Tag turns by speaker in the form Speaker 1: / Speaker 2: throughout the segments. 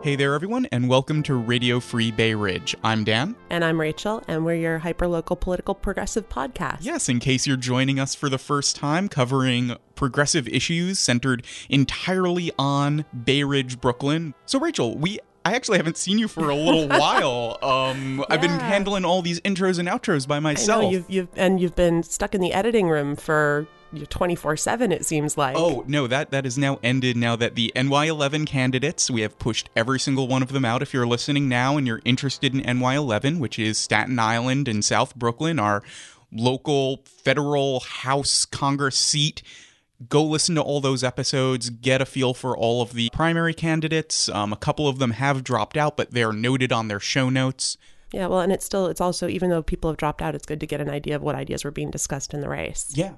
Speaker 1: Hey there, everyone, and welcome to Radio Free Bay Ridge. I'm Dan.
Speaker 2: And I'm Rachel, and we're your hyperlocal political progressive podcast.
Speaker 1: Yes, in case you're joining us for the first time, covering progressive issues centered entirely on Bay Ridge, Brooklyn. So, Rachel, we I actually haven't seen you for a little while. Um, I've been handling all these intros and outros by myself.
Speaker 2: know you've, you've and you've been stuck in the editing room for twenty four seven. It seems like.
Speaker 1: Oh no, that that is now ended. Now that the NY11 candidates, we have pushed every single one of them out. If you're listening now and you're interested in NY11, which is Staten Island and South Brooklyn, our local federal House Congress seat. Go listen to all those episodes, get a feel for all of the primary candidates. Um, a couple of them have dropped out, but they're noted on their show notes.
Speaker 2: yeah. Well, and it's still it's also even though people have dropped out, it's good to get an idea of what ideas were being discussed in the race.
Speaker 1: Yeah.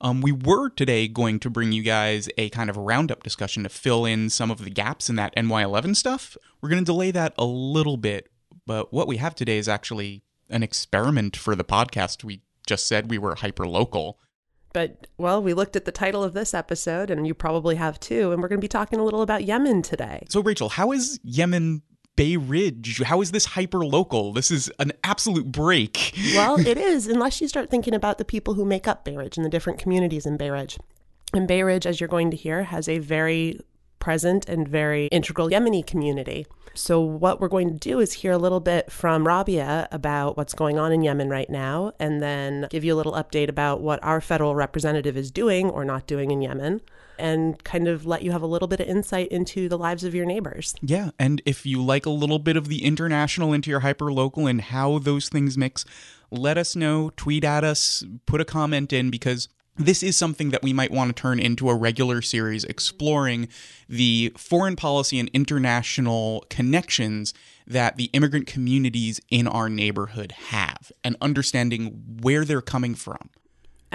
Speaker 1: Um, we were today going to bring you guys a kind of a roundup discussion to fill in some of the gaps in that NY11 stuff. We're going to delay that a little bit, but what we have today is actually an experiment for the podcast. We just said we were hyper local.
Speaker 2: But well, we looked at the title of this episode, and you probably have too. And we're going to be talking a little about Yemen today.
Speaker 1: So, Rachel, how is Yemen Bay Ridge? How is this hyper local? This is an absolute break.
Speaker 2: well, it is, unless you start thinking about the people who make up Bay Ridge and the different communities in Bay Ridge. And Bay Ridge, as you're going to hear, has a very present and very integral Yemeni community. So, what we're going to do is hear a little bit from Rabia about what's going on in Yemen right now, and then give you a little update about what our federal representative is doing or not doing in Yemen, and kind of let you have a little bit of insight into the lives of your neighbors.
Speaker 1: Yeah, and if you like a little bit of the international into your hyper local and how those things mix, let us know, tweet at us, put a comment in because this is something that we might want to turn into a regular series exploring the foreign policy and international connections that the immigrant communities in our neighborhood have and understanding where they're coming from.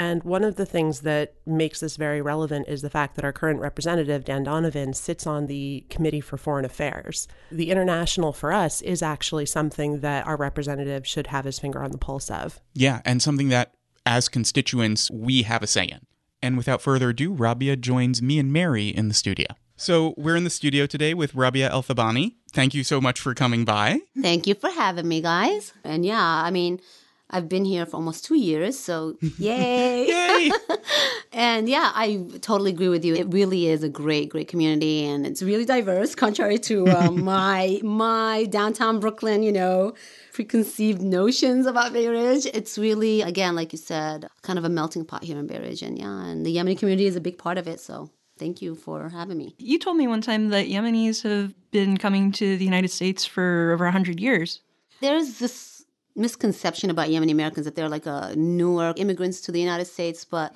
Speaker 2: And one of the things that makes this very relevant is the fact that our current representative, Dan Donovan, sits on the Committee for Foreign Affairs. The international for us is actually something that our representative should have his finger on the pulse of.
Speaker 1: Yeah, and something that as constituents we have a say in. And without further ado, Rabia joins me and Mary in the studio. So we're in the studio today with Rabia El Thabani. Thank you so much for coming by.
Speaker 3: Thank you for having me, guys. And yeah, I mean, I've been here for almost two years, so yay!
Speaker 1: Yay!
Speaker 3: and yeah, I totally agree with you. It really is a great, great community, and it's really diverse, contrary to uh, my my downtown Brooklyn, you know, preconceived notions about Bay Ridge. It's really, again, like you said, kind of a melting pot here in Bay Ridge, and yeah, and the Yemeni community is a big part of it. So thank you for having me.
Speaker 4: You told me one time that Yemenis have been coming to the United States for over 100 years.
Speaker 3: there's this misconception about Yemeni Americans that they're like a newer immigrants to the United States, but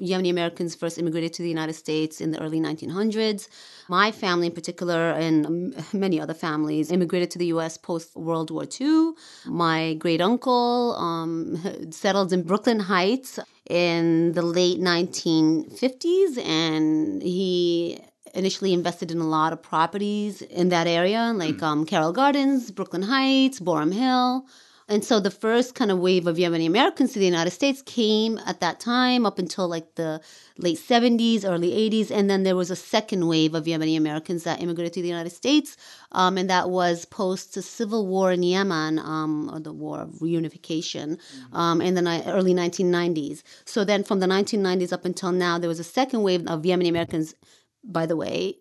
Speaker 3: Yemeni Americans first immigrated to the United States in the early 1900s. My family, in particular, and many other families, immigrated to the U.S. post World War II. My great uncle um, settled in Brooklyn Heights in the late 1950s, and he initially invested in a lot of properties in that area, like um, Carroll Gardens, Brooklyn Heights, Boerum Hill. And so the first kind of wave of Yemeni Americans to the United States came at that time up until like the late 70s, early 80s. And then there was a second wave of Yemeni Americans that immigrated to the United States. Um, and that was post the civil war in Yemen, um, or the war of reunification, um, in the ni- early 1990s. So then from the 1990s up until now, there was a second wave of Yemeni Americans, by the way,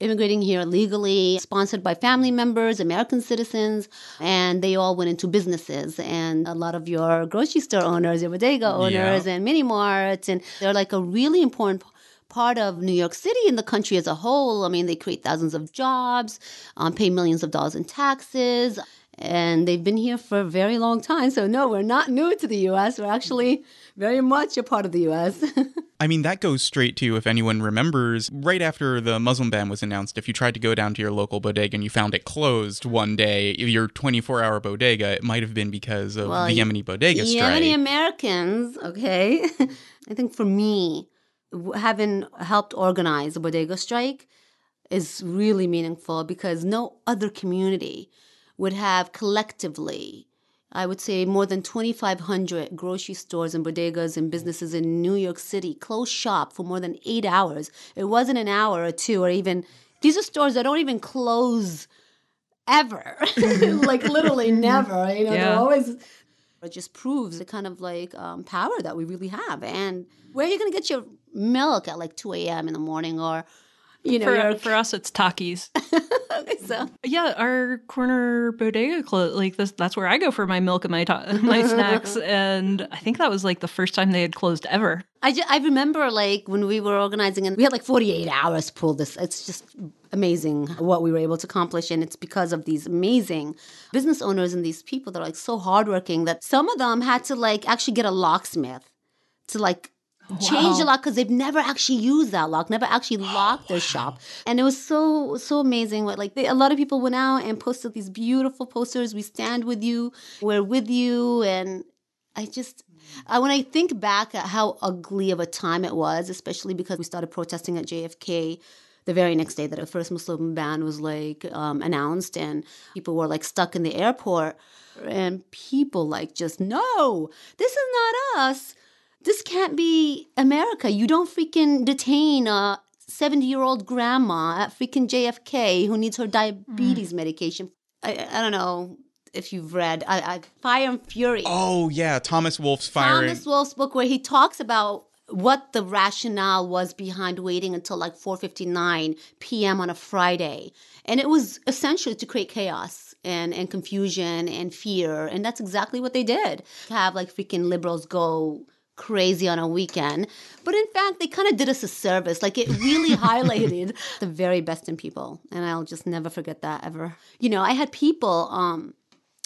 Speaker 3: immigrating here legally, sponsored by family members, American citizens, and they all went into businesses. And a lot of your grocery store owners, your bodega owners, and mini marts, and they're like a really important part of New York City and the country as a whole. I mean, they create thousands of jobs, um, pay millions of dollars in taxes. And they've been here for a very long time. So, no, we're not new to the US. We're actually very much a part of the US.
Speaker 1: I mean, that goes straight to, if anyone remembers, right after the Muslim ban was announced, if you tried to go down to your local bodega and you found it closed one day, your 24 hour bodega, it might have been because of
Speaker 3: Well,
Speaker 1: the Yemeni bodega strike.
Speaker 3: Yemeni Americans, okay. I think for me, having helped organize the bodega strike is really meaningful because no other community would have collectively, I would say, more than 2,500 grocery stores and bodegas and businesses in New York City close shop for more than eight hours. It wasn't an hour or two or even These are stores that don't even close ever. like literally never. You know,
Speaker 4: Yeah.
Speaker 3: they're always it just proves the kind of like um, power that we really have. And where are you going to get your milk at like 2 a.m. in the morning or, you know,
Speaker 4: For, for us, it's Takis.
Speaker 3: so
Speaker 4: Yeah, our corner bodega closed. Like this, that's where I go for my milk and my ta- my snacks. And I think that was like the first time they had closed ever.
Speaker 3: I, I remember like when we were organizing and we had like 48 hours to pull this. It's just amazing what we were able to accomplish. And it's because of these amazing business owners and these people that are like so hardworking that some of them had to like actually get a locksmith to like change the lock because they've never actually used that lock, never actually locked their shop. And it was so, so amazing. What like they, a lot of people went out and posted these beautiful posters. We stand with you, we're with you. And I just, I, when I think back at how ugly of a time it was, especially because we started protesting at JFK the very next day that the first Muslim ban was like um, announced, and people were like stuck in the airport, and people like just no, this is not us. This can't be America. You don't freaking detain a 70 year old grandma at freaking JFK who needs her diabetes mm. medication. I, I don't know if you've read I, I, Fire and Fury.
Speaker 1: Oh yeah, Thomas Wolfe's firing.
Speaker 3: Thomas Wolfe's book where he talks about what the rationale was behind waiting until like 4:59 p.m. on a Friday. And it was essentially to create chaos and and confusion and fear, and that's exactly what they did. Have like freaking liberals go crazy on a weekend. But in fact, they kind of did us a service. Like it really highlighted the very best in people, and I'll just never forget that ever. You know, I had people um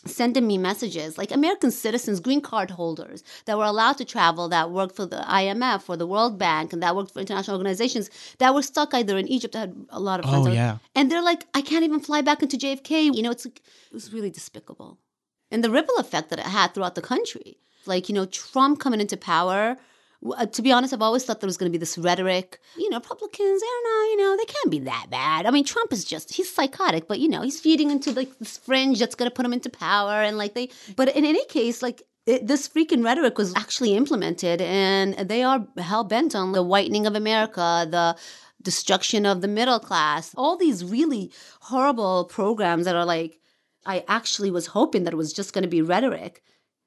Speaker 3: sending me messages like American citizens, green card holders that were allowed to travel, that worked for the IMF or the World Bank, and that worked for international organizations that were stuck either in Egypt. I had a lot of friends.
Speaker 1: Oh, yeah.
Speaker 3: And they're like, I can't even fly back into JFK. You know, it's like, it was really despicable. And the ripple effect that it had throughout the country. Like, you know, Trump coming into power. uh, To be honest, I've always thought there was going to be this rhetoric. You know, Republicans, they're not, know, you know, they can't be that bad. I mean, Trump is just, he's psychotic, but, you know, he's feeding into like this fringe that's going to put him into power. And like they, but in any case, like it, this freaking rhetoric was actually implemented and they are hell bent on the whitening of America, the destruction of the middle class, all these really horrible programs that are like, I actually was hoping that it was just going to be rhetoric.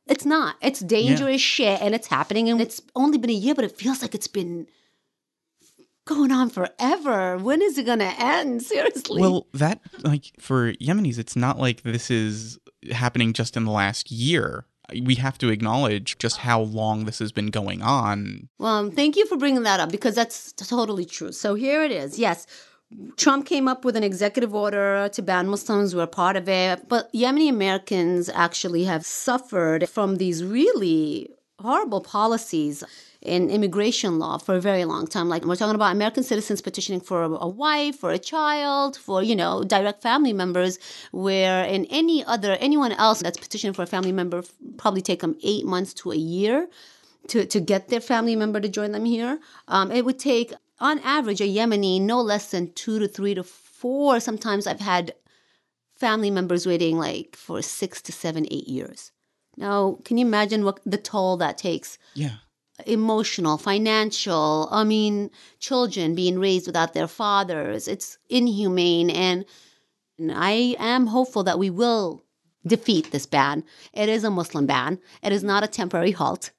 Speaker 3: It's not. It's dangerous shit and it's happening and it's only been a year, but it feels like it's been going on forever. When is it going to end? Seriously.
Speaker 1: Well, that like for Yemenis, it's not like this is happening just in the last year. We have to acknowledge just how long this has been going on.
Speaker 3: Well, um, thank you for bringing that up because that's totally true. So here it is. Yes, Trump came up with an executive order to ban Muslims. We're part of it. But Yemeni Americans actually have suffered from these really horrible policies in immigration law for a very long time. Like we're talking about American citizens petitioning for a, wife, for a child, for, you know, direct family members, where in any other, anyone else that's petitioning for a family member probably take them eight months to a year to, to get their family member to join them here. Um, it would take, on average, a Yemeni no less than two to three to four. Sometimes I've had family members waiting like for six to seven, eight years. Now, can you imagine what the toll that takes?
Speaker 1: Yeah.
Speaker 3: Emotional, financial, I mean, children being raised without their fathers. It's inhumane. And, and I am hopeful that we will defeat this ban. It is a Muslim ban, it is not a temporary halt.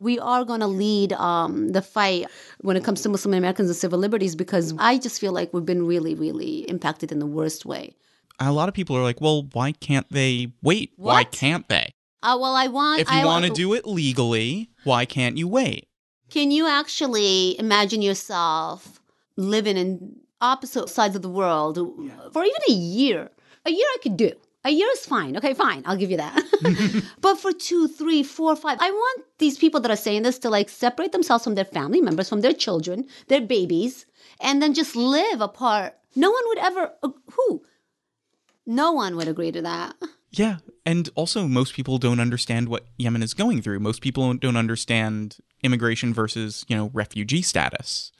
Speaker 3: We are going to lead um, the fight when it comes to Muslim Americans and civil liberties because I just feel like we've been really, really impacted in the worst way.
Speaker 1: A lot of people are like, well, why can't they wait? Why can't they?
Speaker 3: Uh, well, I want.
Speaker 1: If you
Speaker 3: I
Speaker 1: want to do it legally, why can't you wait?
Speaker 3: Can you actually imagine yourself living in opposite sides of the world for even a year? A year I could do. A year is fine. Okay, fine. I'll give you that. but for two, three, four, five, I want these people that are saying this to like separate themselves from their family members, from their children, their babies, and then just live apart. No one would ever. Who? No one would agree to that.
Speaker 1: Yeah, and also most people don't understand what Yemen is going through. Most people don't understand immigration versus, you know, refugee status.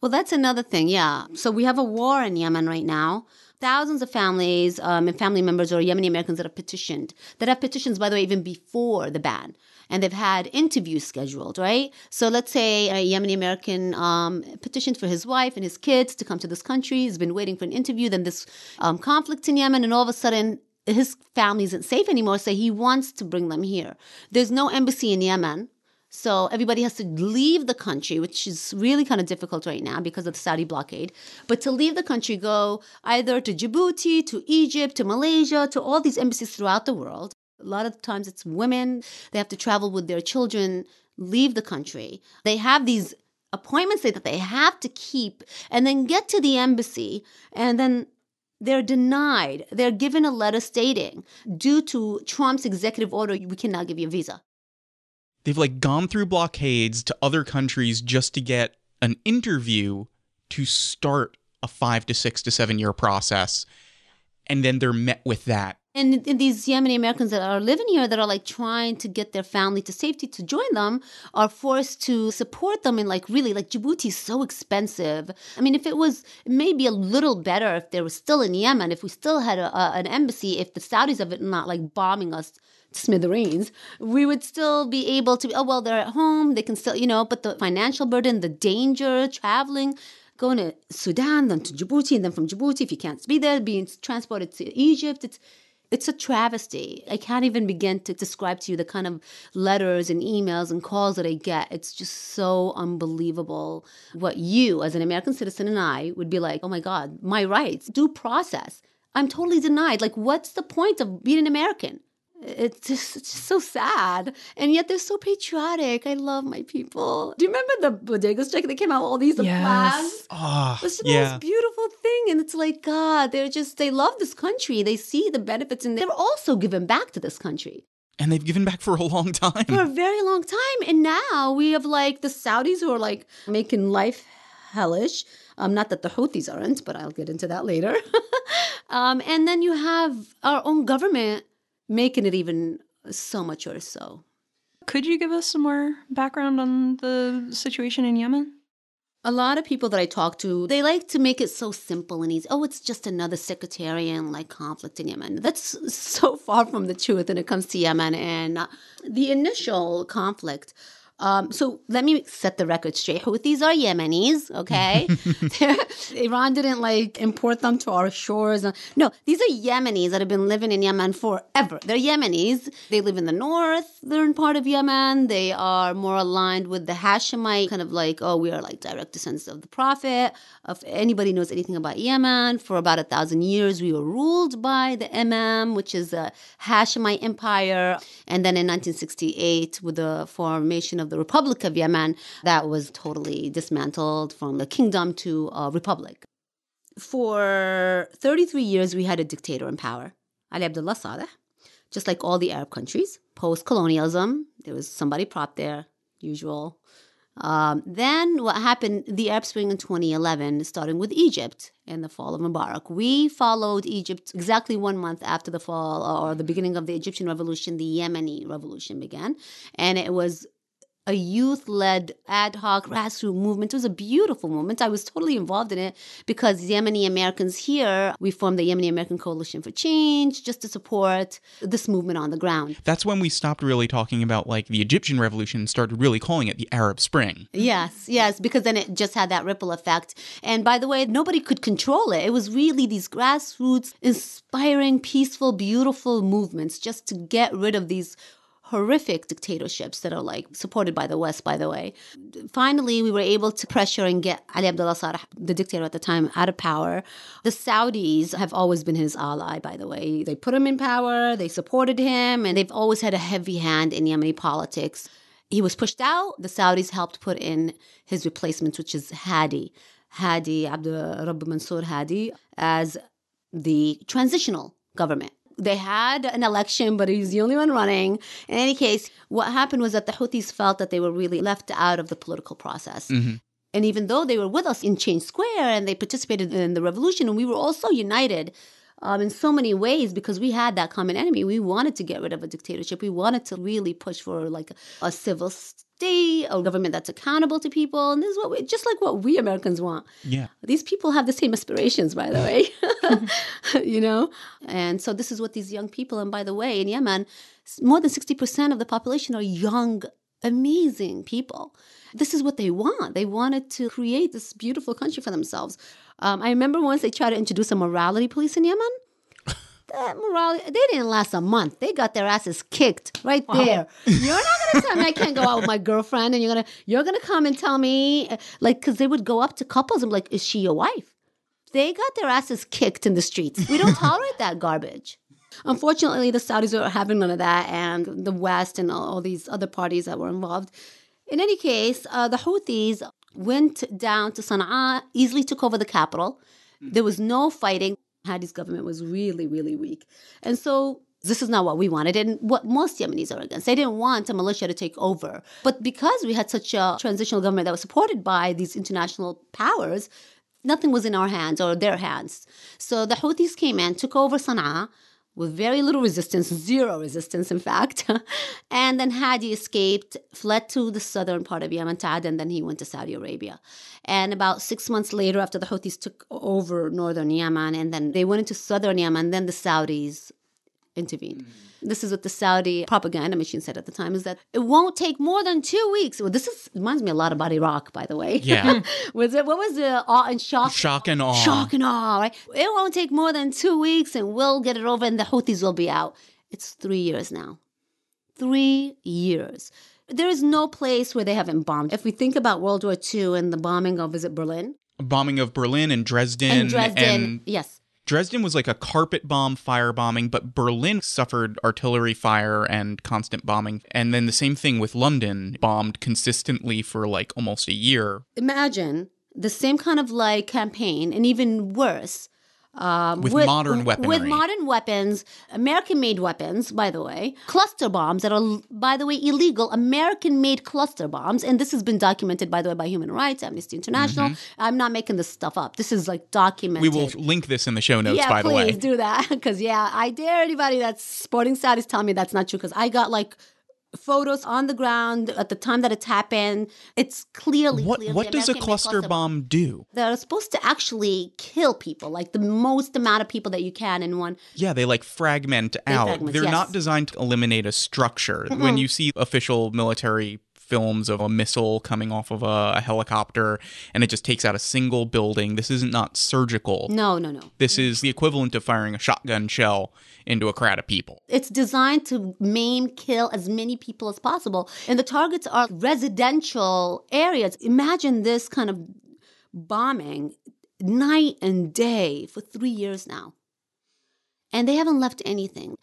Speaker 3: Well, that's another thing. Yeah. So we have a war in Yemen right now. Thousands of families um, and family members or Yemeni Americans that have petitioned, that have petitions, by the way, even before the ban. And they've had interviews scheduled, right? So let's say a Yemeni American um, petitioned for his wife and his kids to come to this country. He's been waiting for an interview. Then this um, conflict in Yemen, and all of a sudden his family isn't safe anymore. So he wants to bring them here. There's no embassy in Yemen. So everybody has to leave the country, which is really kind of difficult right now because of the Saudi blockade. But to leave the country, go either to Djibouti, to Egypt, to Malaysia, to all these embassies throughout the world. A lot of times it's women. They have to travel with their children, leave the country. They have these appointments that they have to keep and then get to the embassy and then they're denied. They're given a letter stating, due to Trump's executive order, we cannot give you a visa.
Speaker 1: They've like gone through blockades to other countries just to get an interview to start a five to six to seven year process. And then they're met with that.
Speaker 3: And, and these Yemeni Americans that are living here that are like trying to get their family to safety to join them are forced to support them in like really like Djibouti is so expensive. I mean, if it was maybe a little better if they were still in Yemen, if we still had a, a, an embassy, if the Saudis have it not like bombing us smithereens, we would still be able to, oh, well, they're at home. They can still, you know, but the financial burden, the danger, traveling, going to Sudan, then to Djibouti, and then from Djibouti, if you can't be there, being transported to Egypt, it's, it's a travesty. I can't even begin to describe to you the kind of letters and emails and calls that I get. It's just so unbelievable what you, as an American citizen, and I would be like, oh my God, my rights, due process. I'm totally denied. Like, what's the point of being an American? It's just, it's just so sad. And yet they're so patriotic. I love my people. Do you remember the bodegas strike that came out with all these
Speaker 4: Yes.
Speaker 3: flags
Speaker 1: Oh,
Speaker 3: it's the
Speaker 1: yeah.
Speaker 3: most beautiful thing and it's like god they're just they love this country. They see the benefits and they're also giving back to this country.
Speaker 1: And they've given back for a long time.
Speaker 3: for a very long time and now we have like the saudis who are like making life hellish. Um, not that the houthis aren't but i'll get into that later. Um, and then you have our own government making it even so much worse so
Speaker 4: Could you give us some more background on the situation in Yemen?
Speaker 3: a lot of people that I talk to, they like to make it so simple and easy. Oh, it's just another sectarian like conflict in Yemen. That's so far from the truth when it comes to Yemen and uh, the initial conflict. Um, so let me set the record straight. Houthis are Yemenis, okay? Iran didn't like import them to our shores. No, these are Yemenis that have been living in Yemen forever. They're Yemenis. They live in the north, northern part of Yemen. They are more aligned with the Hashemite kind of like, oh, we are like direct descendants of the Prophet. If anybody knows anything about Yemen, for about a thousand years, we were ruled by the Imam, which is a Hashemite empire. And then in 1968, with the formation of the Republic of Yemen, that was totally dismantled from a kingdom to a republic. For 33 years, we had a dictator in power, Ali Abdullah Saleh, just like all the Arab countries. Post colonialism, there was somebody propped there, usual. Um, then what happened, the Arab Spring in 2011, starting with Egypt and the fall of Mubarak. We followed Egypt exactly one month after the fall or the beginning of the Egyptian revolution, the Yemeni revolution began. And it was a youth led ad hoc grassroots movement. It was a beautiful movement. I was totally involved in it because Yemeni Americans here, we formed the Yemeni American Coalition for Change just to support this movement on the ground.
Speaker 1: That's when we stopped really talking about like the Egyptian revolution and started really calling it the Arab Spring.
Speaker 3: Yes, yes, because then it just had that ripple effect. And by the way, nobody could control it. It was really these grassroots, inspiring, peaceful, beautiful movements just to get rid of these horrific dictatorships that are like supported by the West, by the way. Finally, we were able to pressure and get Ali Abdullah Saleh, the dictator at the time, out of power. The Saudis have always been his ally, by the way. They put him in power, they supported him, and they've always had a heavy hand in Yemeni politics. He was pushed out. The Saudis helped put in his replacement, which is Hadi, Hadi Abdul Rabb Mansour Hadi, as the transitional government they had an election, but he's the only one running. In any case, what happened was that the Houthis felt that they were really left out of the political process. And even though they were with us in Change Square and they participated in the revolution, and we were also united um, in so many ways because we had that common enemy. We wanted to get rid of a dictatorship. We wanted to really push for like a, a civil state, a government that's accountable to people. And this is what we, just like what we Americans want.
Speaker 1: Yeah.
Speaker 3: These people have the same aspirations, by the way, you know? And so this is what these young people, and by the way, in Yemen, more than 60% of the population are young, amazing people. This is what they want. They wanted to create this beautiful country for themselves. Um, I remember once they tried to introduce a morality police in Yemen. That morality, they didn't last a month. They got their asses kicked right there. You're not gonna tell me I can't go out with my girlfriend, and you're gonna you're gonna come and tell me uh, like because they would go up to couples and be like, "Is she your wife?" They got their asses kicked in the streets. We don't tolerate that garbage. Unfortunately, the Saudis are having none of that, and the West and all, all these other parties that were involved. In any case, uh, the Houthis went down to Sana'a, easily took over the capital. There was no fighting. Hadi's government was really, really weak. And so this is not what we wanted and what most Yemenis are against. They didn't want a militia to take over. But because we had such a transitional government that was supported by these international powers, nothing was in our hands or their hands. So the Houthis came in, took over Sana'a with very little resistance, zero resistance, in fact. and then Hadi escaped, fled to the southern part of Yemen, Ta'ad, and then he went to Saudi Arabia. And about six months later, after the Houthis took over northern Yemen, and then they went into southern Yemen, then the Saudis intervened. Mm. This is what the Saudi propaganda machine said at the time: is that it won't take more than two weeks. Well, this is reminds me a lot about Iraq, by the way.
Speaker 1: Yeah.
Speaker 3: was it what was the awe and shock?
Speaker 1: Shock and awe.
Speaker 3: Shock and awe, right? It won't take more than two weeks, and we'll get it over, and the Houthis will be out. It's three years now. Three years. There is no place where they haven't bombed. If we think about World War II and the bombing of, is it Berlin?
Speaker 1: Bombing of Berlin and Dresden.
Speaker 3: And Dresden.
Speaker 1: and
Speaker 3: yes.
Speaker 1: Dresden was like a carpet bomb firebombing, but Berlin suffered artillery fire and constant bombing. And then the same thing with London, bombed consistently for like almost a year
Speaker 3: Imagine the same kind of like campaign, and even worse. Um,
Speaker 1: With modern
Speaker 3: weapons.
Speaker 1: With
Speaker 3: modern weapons, American made weapons, by the way, cluster bombs that are, by the way, illegal, American made cluster bombs. And this has been documented, by the way, by Human Rights, Amnesty International. I'm not making this stuff up. This is like documented.
Speaker 1: Mm-hmm. We will link this in the show notes,
Speaker 3: yeah,
Speaker 1: by the way.
Speaker 3: please do that. Because, yeah, I dare anybody that's sporting Saudis tell me that's not true. Because I got like photos on the ground at the time that it's happened. It's clearly,
Speaker 1: What
Speaker 3: clearly
Speaker 1: what does a cluster bomb do?
Speaker 3: they're supposed to actually kill people, like the most amount of people that you can in one.
Speaker 1: Yeah, they like fragment out.
Speaker 3: fragment,
Speaker 1: They're
Speaker 3: yes.
Speaker 1: not designed to eliminate a structure. When you see official military films of a missile coming off of a, a helicopter and it just takes out a single building, this isn't not surgical.
Speaker 3: No, no, no.
Speaker 1: This is the equivalent of firing a shotgun shell into a crowd of people.
Speaker 3: It's designed to maim, kill as many people as possible. And the targets are residential areas. Imagine this kind of bombing night and day for three years now. And they haven't left anything.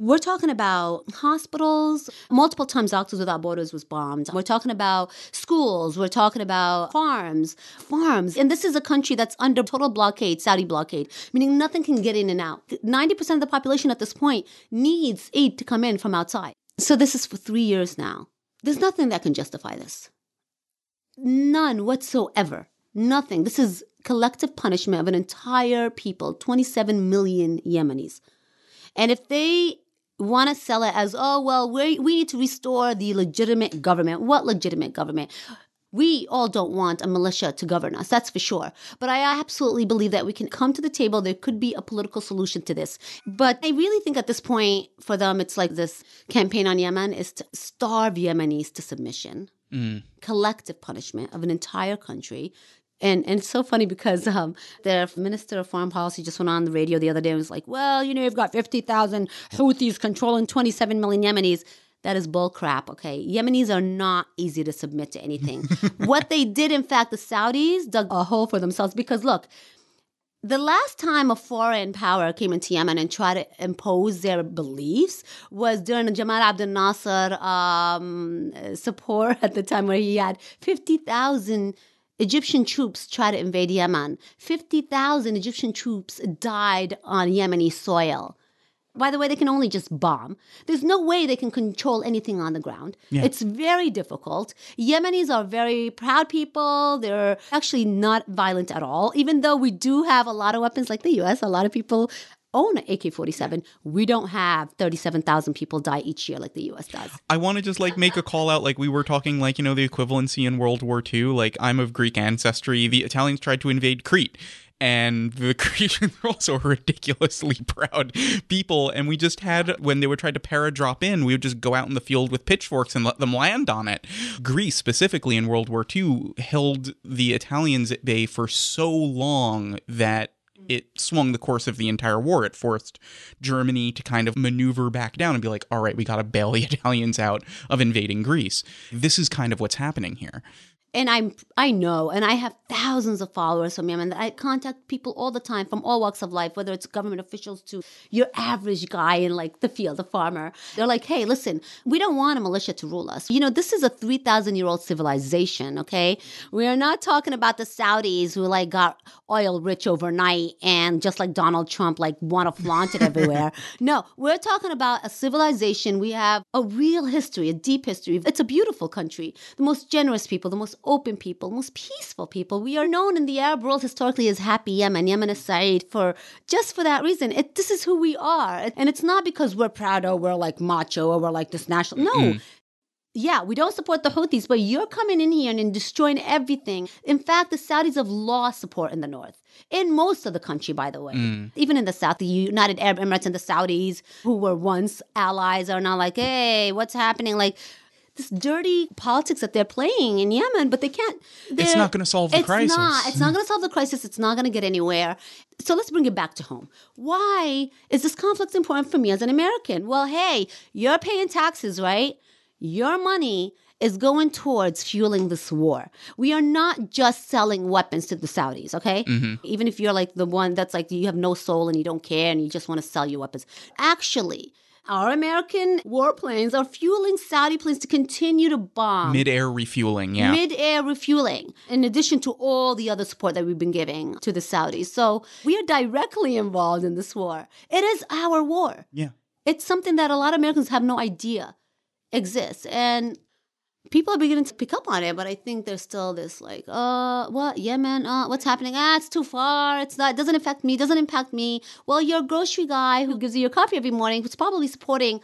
Speaker 3: We're talking about hospitals. Multiple times Doctors Without Borders was bombed. We're talking about schools. We're talking about farms. Farms. And this is a country that's under total blockade, Saudi blockade, meaning nothing can get in and out. 90% of the population at this point needs aid to come in from outside. So this is for three years now. There's nothing that can justify this. None whatsoever. Nothing. This is collective punishment of an entire people, 27 million Yemenis. And if they want to sell it as, oh, well, we, we need to restore the legitimate government. What legitimate government? We all don't want a militia to govern us, that's for sure. But I absolutely believe that we can come to the table. There could be a political solution to this. But I really think at this point, for them, it's like this campaign on Yemen is to starve Yemenis to submission, mm. collective punishment of an entire country. And, and it's so funny because um, the minister of foreign policy just went on the radio the other day and was like, well, you know, you've got 50,000 Houthis controlling 27 million Yemenis. That is bull crap, okay? Yemenis are not easy to submit to anything. what they did, in fact, the Saudis dug a hole for themselves because, look, the last time a foreign power came into Yemen and tried to impose their beliefs was during the Jamal Abdel Nasser um, support at the time where he had 50,000 Egyptian troops try to invade Yemen. 50,000 Egyptian troops died on Yemeni soil. By the way, they can only just bomb. There's no way they can control anything on the ground. It's very difficult. Yemenis are very proud people. They're actually not violent at all, even though we do have a lot of weapons like the US. A lot of people own an AK 47, we don't have 37,000 people die each year like the US does.
Speaker 1: I want to just like make a call out like we were talking like you know the equivalency in World War II like I'm of Greek ancestry the Italians tried to invade Crete and the Cretians were also ridiculously proud people and we just had when they would try to para drop in we would just go out in the field with pitchforks and let them land on it Greece specifically in World War II held the Italians at bay for so long that it swung the course of the entire war. It forced Germany to kind of maneuver back down and be like, all right, we got to bail the Italians out of invading Greece. This is kind of what's happening here.
Speaker 3: And I'm I know, and I have thousands of followers from Yemen. I contact people all the time from all walks of life, whether it's government officials to your average guy in like the field, the farmer. They're like, "Hey, listen, we don't want a militia to rule us. You know, this is a three thousand year old civilization. Okay, we are not talking about the Saudis who like got oil rich overnight and just like Donald Trump like want to flaunt it everywhere. no, we're talking about a civilization. We have a real history, a deep history. It's a beautiful country, the most generous people, the most open people, most peaceful people. We are known in the Arab world historically as Happy Yemen, Yemen is Saeed, for just for that reason. It, this is who we are, and it's not because we're proud or we're like macho or we're like this national. No. Yeah, we don't support the Houthis, but you're coming in here and, and destroying everything. In fact, the Saudis have lost support in the north, in most of the country, by the way. Mm. Even in the south, the United Arab Emirates and the Saudis, who were once allies, are now like, hey, what's happening? Like, this dirty politics that they're playing in Yemen, but they can't.
Speaker 1: It's not gonna solve the
Speaker 3: it's
Speaker 1: crisis.
Speaker 3: Not, it's not going to solve the crisis. It's not going to get anywhere. So let's bring it back to home. Why is this conflict important for me as an American? Well, hey, you're paying taxes, right? Your money is going towards fueling this war. We are not just selling weapons to the Saudis, okay? Mm-hmm. Even if you're like the one that's like you have no soul and you don't care and you just want to sell your weapons. Actually, our American warplanes are fueling Saudi planes to continue to bomb.
Speaker 1: Mid-air refueling, yeah.
Speaker 3: mid-air refueling in addition to all the other support that we've been giving to the saudis. So we are directly involved in this war. It is our war.
Speaker 1: Yeah.
Speaker 3: it's something that a lot of americans have no idea exists. And people are beginning to pick up on it but i think there's still this like uh what yemen uh what's happening ah it's too far it's not it doesn't affect me doesn't impact me well your grocery guy who gives you your coffee every morning who's probably supporting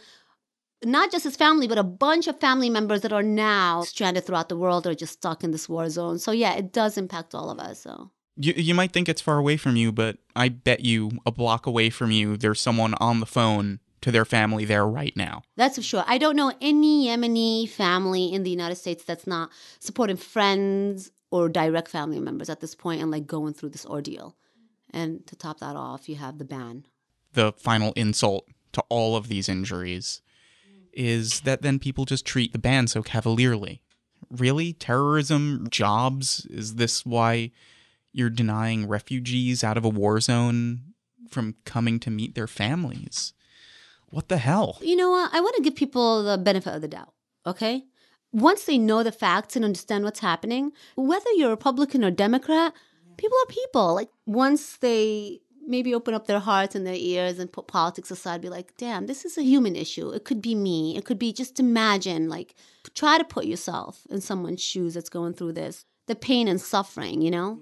Speaker 3: not just his family, but a bunch of family members that are now stranded throughout the world or just stuck in this war zone. So yeah, it does impact all of us. So
Speaker 1: You, you might think it's far away from you, but I bet you a block away from you, there's someone on the phone to their family there right now.
Speaker 3: that's for sure. I don't know any Yemeni family in the United States that's not supporting friends or direct family members at this point and like going through this ordeal. And to top that off, you have the ban.
Speaker 1: The final insult to all of these injuries is that then people just treat the ban so cavalierly. Really? Terrorism? Jobs? Is this why you're denying refugees out of a war zone from coming to meet their families? What the hell?
Speaker 3: You know what? I want to give people the benefit of the doubt, okay? Once they know the facts and understand what's happening, whether you're Republican or Democrat, people are people. Like, once they maybe open up their hearts and their ears and put politics aside, be like, damn, this is a human issue. It could be me. It could be just imagine, like, try to put yourself in someone's shoes that's going through this, the pain and suffering, you know?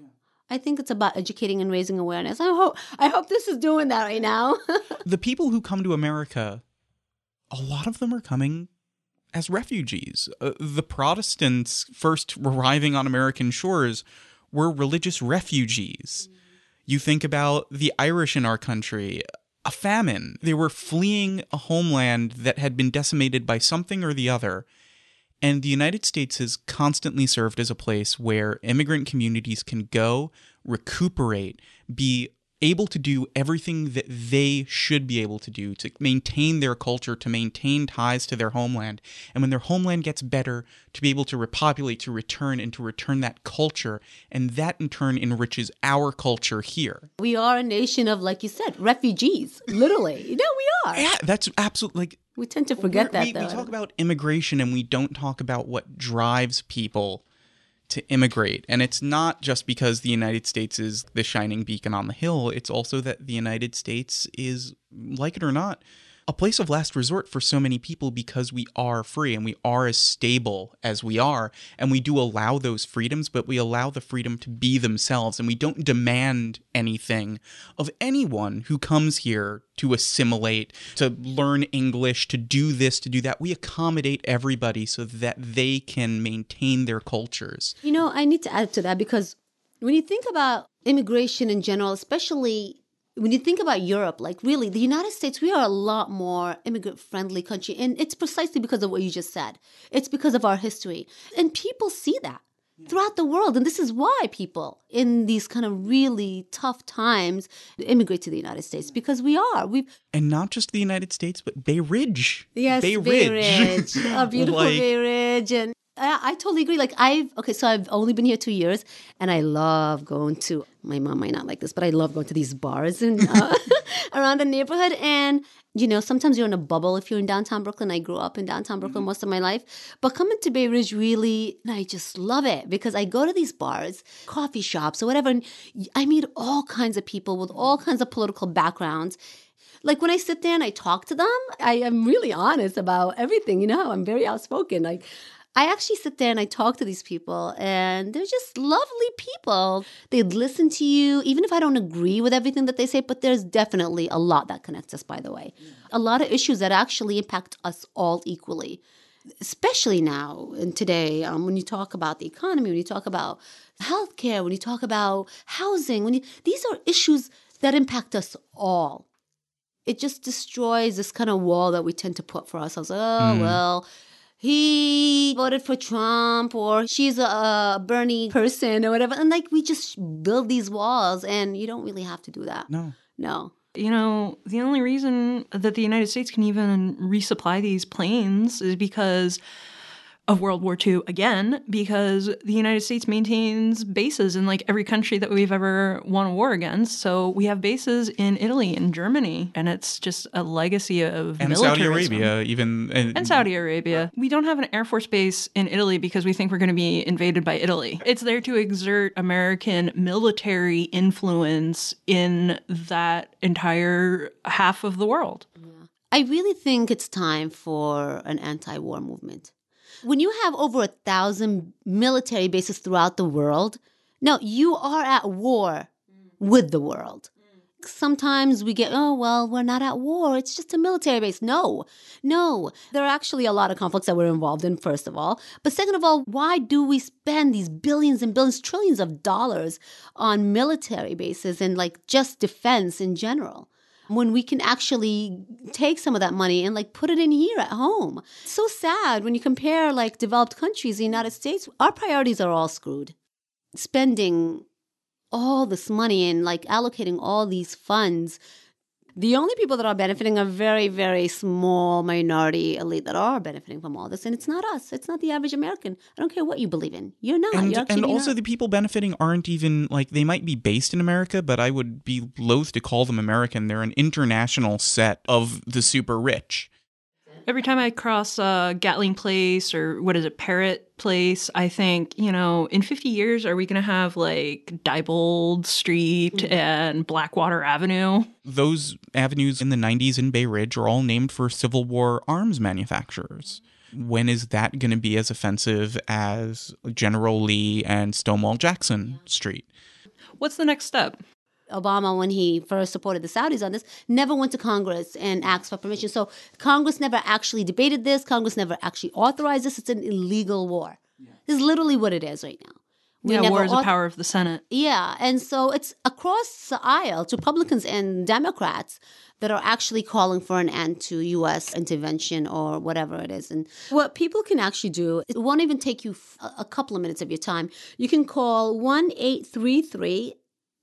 Speaker 3: I think it's about educating and raising awareness. I hope I hope this is doing that right now.
Speaker 1: the people who come to America, a lot of them are coming as refugees. Uh, the Protestants first arriving on American shores were religious refugees. You think about the Irish in our country, a famine. They were fleeing a homeland that had been decimated by something or the other. And the United States has constantly served as a place where immigrant communities can go, recuperate, be able to do everything that they should be able to do to maintain their culture, to maintain ties to their homeland. And when their homeland gets better, to be able to repopulate, to return, and to return that culture. And that in turn enriches our culture here.
Speaker 3: we are a nation of, like you said, refugees. Literally. You know, we are.
Speaker 1: Yeah, that's absolutely like
Speaker 3: We tend to forget that,
Speaker 1: we,
Speaker 3: though.
Speaker 1: we talk about immigration and we don't talk about what drives people to immigrate. And it's not just because the United States is the shining beacon on the hill, it's also that the United States is, like it or not, a place of last resort for so many people because we are free and we are as stable as we are. And we do allow those freedoms, but we allow the freedom to be themselves. And we don't demand anything of anyone who comes here to assimilate, to learn English, to do this, to do that. We accommodate everybody so that they can maintain their cultures.
Speaker 3: You know, I need to add to that because when you think about immigration in general, especially when you think about Europe, like really, the United States, we are a lot more immigrant friendly country. And it's precisely because of what you just said. It's because of our history. And people see that throughout the world. And this is why people in these kind of really tough times immigrate to the United States because we are. We
Speaker 1: And not just the United States, but Bay Ridge.
Speaker 3: Yes,
Speaker 1: Bay
Speaker 3: Bay
Speaker 1: Ridge.
Speaker 3: Ridge. Our beautiful
Speaker 1: Like-
Speaker 3: Bay Ridge. And I, I totally agree. Like I've okay, so I've only been here two years, and I love going to. My mom might not like this, but I love going to these bars and uh, around the neighborhood. And you know, sometimes you're in a bubble if you're in downtown Brooklyn. I grew up in downtown Brooklyn most of my life, but coming to Bay Ridge really, I just love it because I go to these bars, coffee shops, or whatever, and I meet all kinds of people with all kinds of political backgrounds like when I sit there and I talk to them, I am really honest about everything. You know, I'm very outspoken. Like I actually sit there and I talk to these people, and they're just lovely people. They listen to you, even if I don't agree with everything that they say, but there's definitely a lot that connects us, by the way. A lot of issues that actually impact us all equally. Especially now and today, um, when you talk about the economy, when you talk about healthcare, when you talk about housing, when you, these are issues that impact us all it just destroys this kind of wall that we tend to put for ourselves. Oh, well, he voted for Trump or she's a, a Bernie person or whatever. And like we just build these walls and you don't really have to do that.
Speaker 1: No.
Speaker 3: No.
Speaker 4: You know, the only reason that the United States can even resupply these planes is because of World War II again, because the United States maintains bases in like every country that we've ever won a war against. So we have bases in Italy and Germany, and it's just a legacy of
Speaker 1: And Saudi. Arabia, even. And,
Speaker 4: And Saudi Arabia. We don't have an Air Force base in Italy because we think we're going to be invaded by Italy. It's there to exert American military influence in that entire half of the world.
Speaker 3: I really think it's time for an anti war movement. When you have over a thousand military bases throughout the world, no, you are at war with the world. Sometimes we get, oh, well, we're not at war. It's just a military base. No, no. There are actually a lot of conflicts that we're involved in, first of all. But second of all, why do we spend these billions and billions, trillions of dollars on military bases and like just defense in general? When we can actually take some of that money and like put it in here at home. So sad when you compare like developed countries, the United States, our priorities are all screwed. Spending all this money and like allocating all these funds. The only people that are benefiting are very, very small minority elite that are benefiting from all this. And it's not us. It's not the average American. I don't care what you believe in. You're not.
Speaker 1: and,
Speaker 3: You're
Speaker 1: and also
Speaker 3: not.
Speaker 1: the people benefiting aren't even like they might be based in America, but I would be loath to call them American. They're an international set of the super rich.
Speaker 4: Every time I cross uh, Gatling Place or what is it, Parrott Place, I think, you know, in 50 years, are we going to have like Diebold Street mm. and Blackwater Avenue?
Speaker 1: Those avenues in the 90s in Bay Ridge are all named for Civil War arms manufacturers. When is that going to be as offensive as General Lee and Stonewall Jackson Street?
Speaker 4: What's the next step?
Speaker 3: Obama, when he first supported the Saudis on this, never went to Congress and asked for permission. So Congress never actually debated this. Congress never actually authorized this. It's an illegal war. This is literally what it is right now. We
Speaker 4: yeah,
Speaker 3: never
Speaker 4: war is the
Speaker 3: auth-
Speaker 4: power of the Senate.
Speaker 3: Yeah, and so it's across the aisle to Republicans and Democrats that are actually calling for an end to U.S. intervention or whatever it is. And what people can actually do, it won't even take you f- a a couple of minutes of your time. You can call 1 833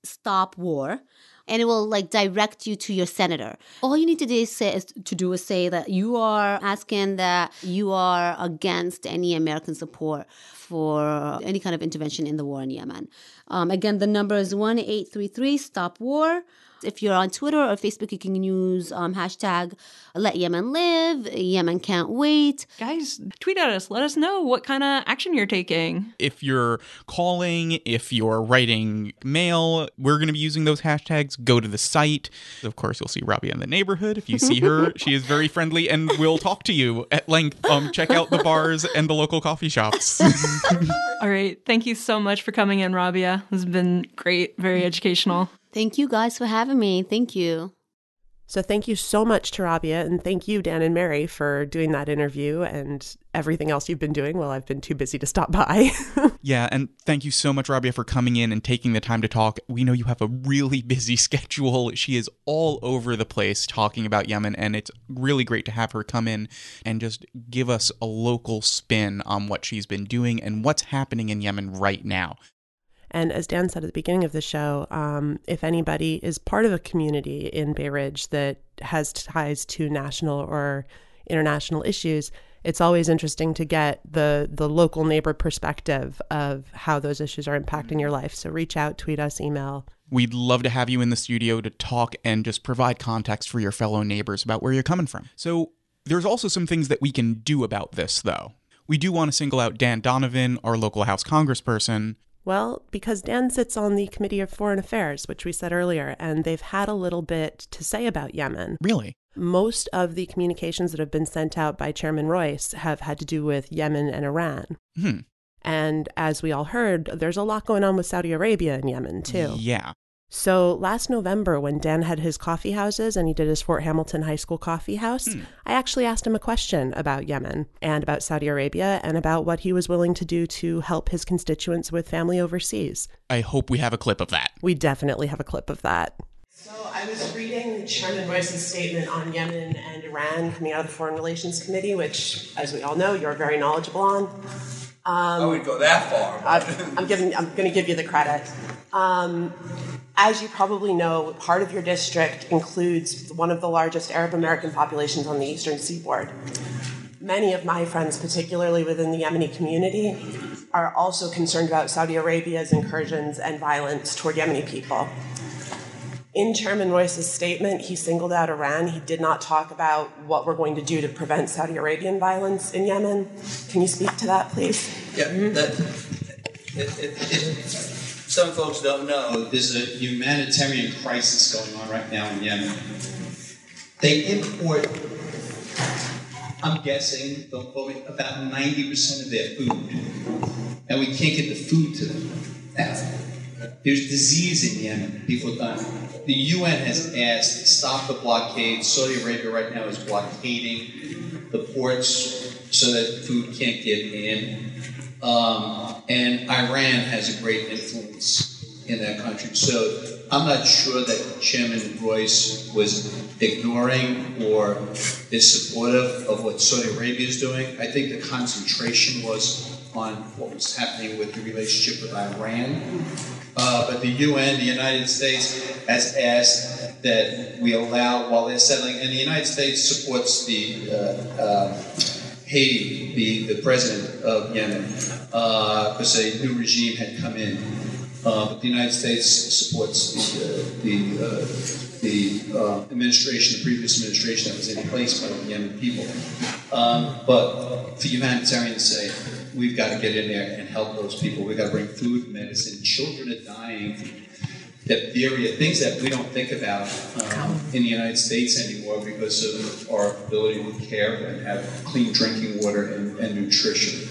Speaker 3: Stop War. And it will like direct you to your senator. All you need to do is, say, is to do is say that you are asking that you are against any American support for any kind of intervention in the war in Yemen. Um, again, the number is one eight three three Stop War. If you're on Twitter or Facebook, you can use um, hashtag Let Yemen Live, Yemen Can't Wait.
Speaker 4: Guys, tweet at us. Let us know what kind of action you're taking.
Speaker 1: If you're calling, if you're writing mail, we're going to be using those hashtags. Go to the site. Of course, you'll see Robbie in the neighborhood. If you see her, she is very friendly and will talk to you at length. Um, check out the bars and the local coffee shops.
Speaker 4: All right. Thank you so much for coming in, Rabia. This has been great, very educational.
Speaker 3: Thank you guys for having me. Thank you.
Speaker 2: So thank you so much to Rabia, and thank you, Dan and Mary, for doing that interview and everything else you've been doing while I've been too busy to stop by.
Speaker 1: yeah, and thank you so much, Rabia, for coming in and taking the time to talk. We know you have a really busy schedule. She is all over the place talking about Yemen, and it's really great to have her come in and just give us a local spin on what she's been doing and what's happening in Yemen right now.
Speaker 2: And as Dan said at the beginning of the show, um, if anybody is part of a community in Bay Ridge that has ties to national or international issues, it's always interesting to get the the local neighbor perspective of how those issues are impacting your life. So reach out, tweet us, email.
Speaker 1: We'd love to have you in the studio to talk and just provide context for your fellow neighbors about where you're coming from. So there's also some things that we can do about this, though. We do want to single out Dan Donovan, our local House congressperson,
Speaker 2: well, because Dan sits on the Committee of Foreign Affairs, which we said earlier, and they've had a little bit to say about Yemen.
Speaker 1: Really?
Speaker 2: Most of the communications that have been sent out by Chairman Royce have had to do with Yemen and Iran.
Speaker 1: Hmm.
Speaker 2: And as we all heard, there's a lot going on with Saudi Arabia and Yemen, too.
Speaker 1: Yeah.
Speaker 2: So last November, when Dan had his coffee houses and he did his Fort Hamilton High School coffee house, hmm. I actually asked him a question about Yemen and about Saudi Arabia and about what he was willing to do to help his constituents with family overseas.
Speaker 1: I hope we have a clip of that.
Speaker 2: We definitely have a clip of that.
Speaker 5: So I was reading Chairman Royce's statement on Yemen and Iran coming out of the Foreign Relations Committee, which, as we all know, you're very knowledgeable on.
Speaker 6: Um, I would go that far.
Speaker 5: I'm, I'm, giving. I'm going to give you the credit. Um, as you probably know, part of your district includes one of the largest Arab American populations on the eastern seaboard. Many of my friends, particularly within the Yemeni community, are also concerned about Saudi Arabia's incursions and violence toward Yemeni people. In Chairman Royce's statement, he singled out Iran. He did not talk about what we're going to do to prevent Saudi Arabian violence in Yemen. Can you speak to that, please?
Speaker 6: Yeah, that, it, it, it, some folks don't know, there's a humanitarian crisis going on right now in Yemen. They import, I'm guessing, don't quote me, about 90% of their food. And we can't get the food to them. Now, there's disease in Yemen, people dying. The UN has asked, stop the blockade. Saudi Arabia right now is blockading the ports so that food can't get in. Um, and Iran has a great influence in that country. So I'm not sure that Chairman Royce was ignoring or is supportive of what Saudi Arabia is doing. I think the concentration was on what was happening with the relationship with Iran. Uh, but the UN, the United States, has asked that we allow, while they're settling, and the United States supports the uh, uh, Hadi, the, the president of Yemen, because uh, a new regime had come in. Uh, but the United States supports the, uh, the, uh, the uh, administration, the previous administration that was in place by the Yemen people. Um, but for humanitarians say, we've got to get in there and help those people. We've got to bring food, medicine. Children are dying diphtheria, things that we don't think about um, in the United States anymore because of our ability to care and have clean drinking water and, and nutrition.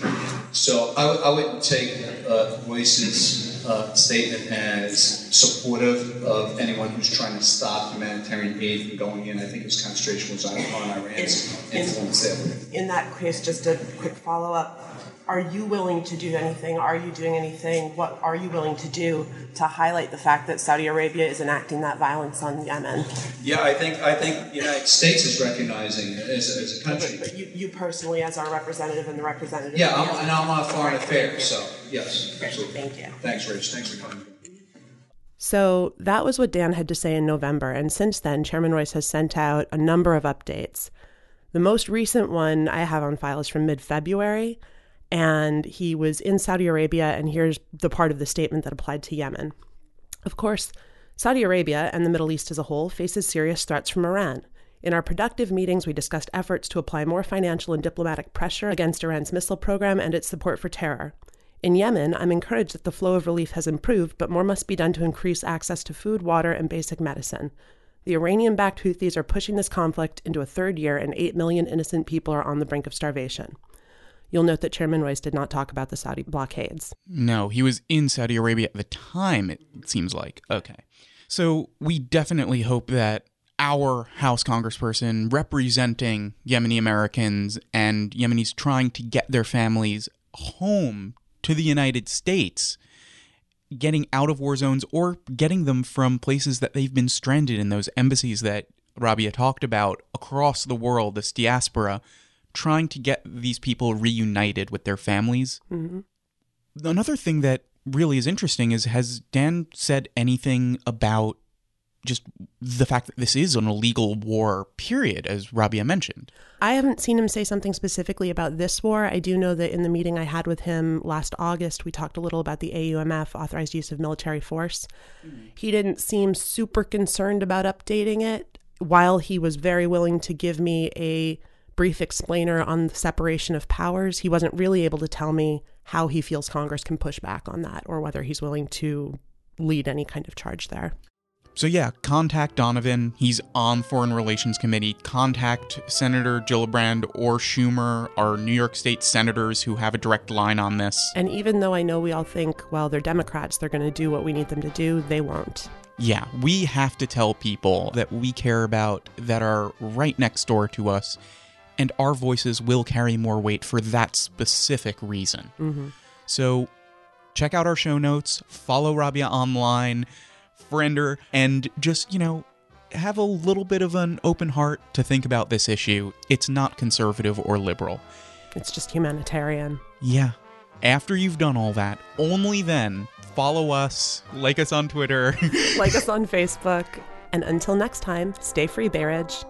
Speaker 6: So I, I would take uh, Royce's uh, statement as supportive of anyone who's trying to stop humanitarian aid from going in. I think his concentration was on, on Iran's in, influence there.
Speaker 5: In that case, just a quick follow up are you willing to do anything? Are you doing anything? What are you willing to do to highlight the fact that Saudi Arabia is enacting that violence on Yemen?
Speaker 6: Yeah, I think I think the United States is recognizing it as, as a country.
Speaker 5: But, but you, you, personally, as our representative and the representative.
Speaker 6: Yeah, I'm, and I'm on foreign affairs, so yes, absolutely.
Speaker 5: Thank you.
Speaker 6: Thanks, Rich. Thanks for coming.
Speaker 2: So that was what Dan had to say in November, and since then, Chairman Royce has sent out a number of updates. The most recent one I have on file is from mid February and he was in Saudi Arabia. And here's the part of the statement that applied to Yemen. Of course, Saudi Arabia and the Middle East as a whole faces serious threats from Iran. In our productive meetings, we discussed efforts to apply more financial and diplomatic pressure against Iran's missile program and its support for terror. In Yemen, I'm encouraged that the flow of relief has improved, but more must be done to increase access to food, water, and basic medicine. The Iranian backed Houthis are pushing this conflict into a third year, and 8 million innocent people are on the brink of starvation. You'll note that Chairman Royce did not talk about the Saudi blockades.
Speaker 1: No, he was in Saudi Arabia at the time, it seems like. Okay. So we definitely hope that our House Congressperson representing Yemeni Americans and Yemenis trying to get their families home to the United States, getting out of war zones or getting them from places that they've been stranded in those embassies that Rabia talked about across the world, this diaspora, trying to get these people reunited with their families.
Speaker 2: Mm-hmm.
Speaker 1: Another thing that really is interesting is has Dan said anything about just the fact that this is an illegal war, period, as Rabia mentioned.
Speaker 2: I haven't seen him say something specifically about this war. I do know that in the meeting I had with him last August, we talked a little about the AUMF, authorized use of military force. Mm-hmm. He didn't seem super concerned about updating it, while he was very willing to give me a brief explainer on the separation of powers. He wasn't really able to tell me how he feels Congress can push back on that or whether he's willing to lead any kind of charge there.
Speaker 1: So yeah, contact Donovan. He's on Foreign Relations Committee. Contact Senator Gillibrand or Schumer, our New York State senators who have a direct line on this.
Speaker 2: And even though I know we all think, well, they're Democrats, they're going to do what we need them to do, they won't.
Speaker 1: Yeah, we have to tell people that we care about that are right next door to us, and our voices will carry more weight for that specific reason.
Speaker 2: Mm-hmm.
Speaker 1: So check out our show notes, follow Rabia online friender and just, you know, have a little bit of an open heart to think about this issue. It's not conservative or liberal.
Speaker 2: It's just humanitarian.
Speaker 1: Yeah. After you've done all that, only then follow us, like us on Twitter,
Speaker 2: like us on Facebook, and until next time, stay free, Bay Ridge.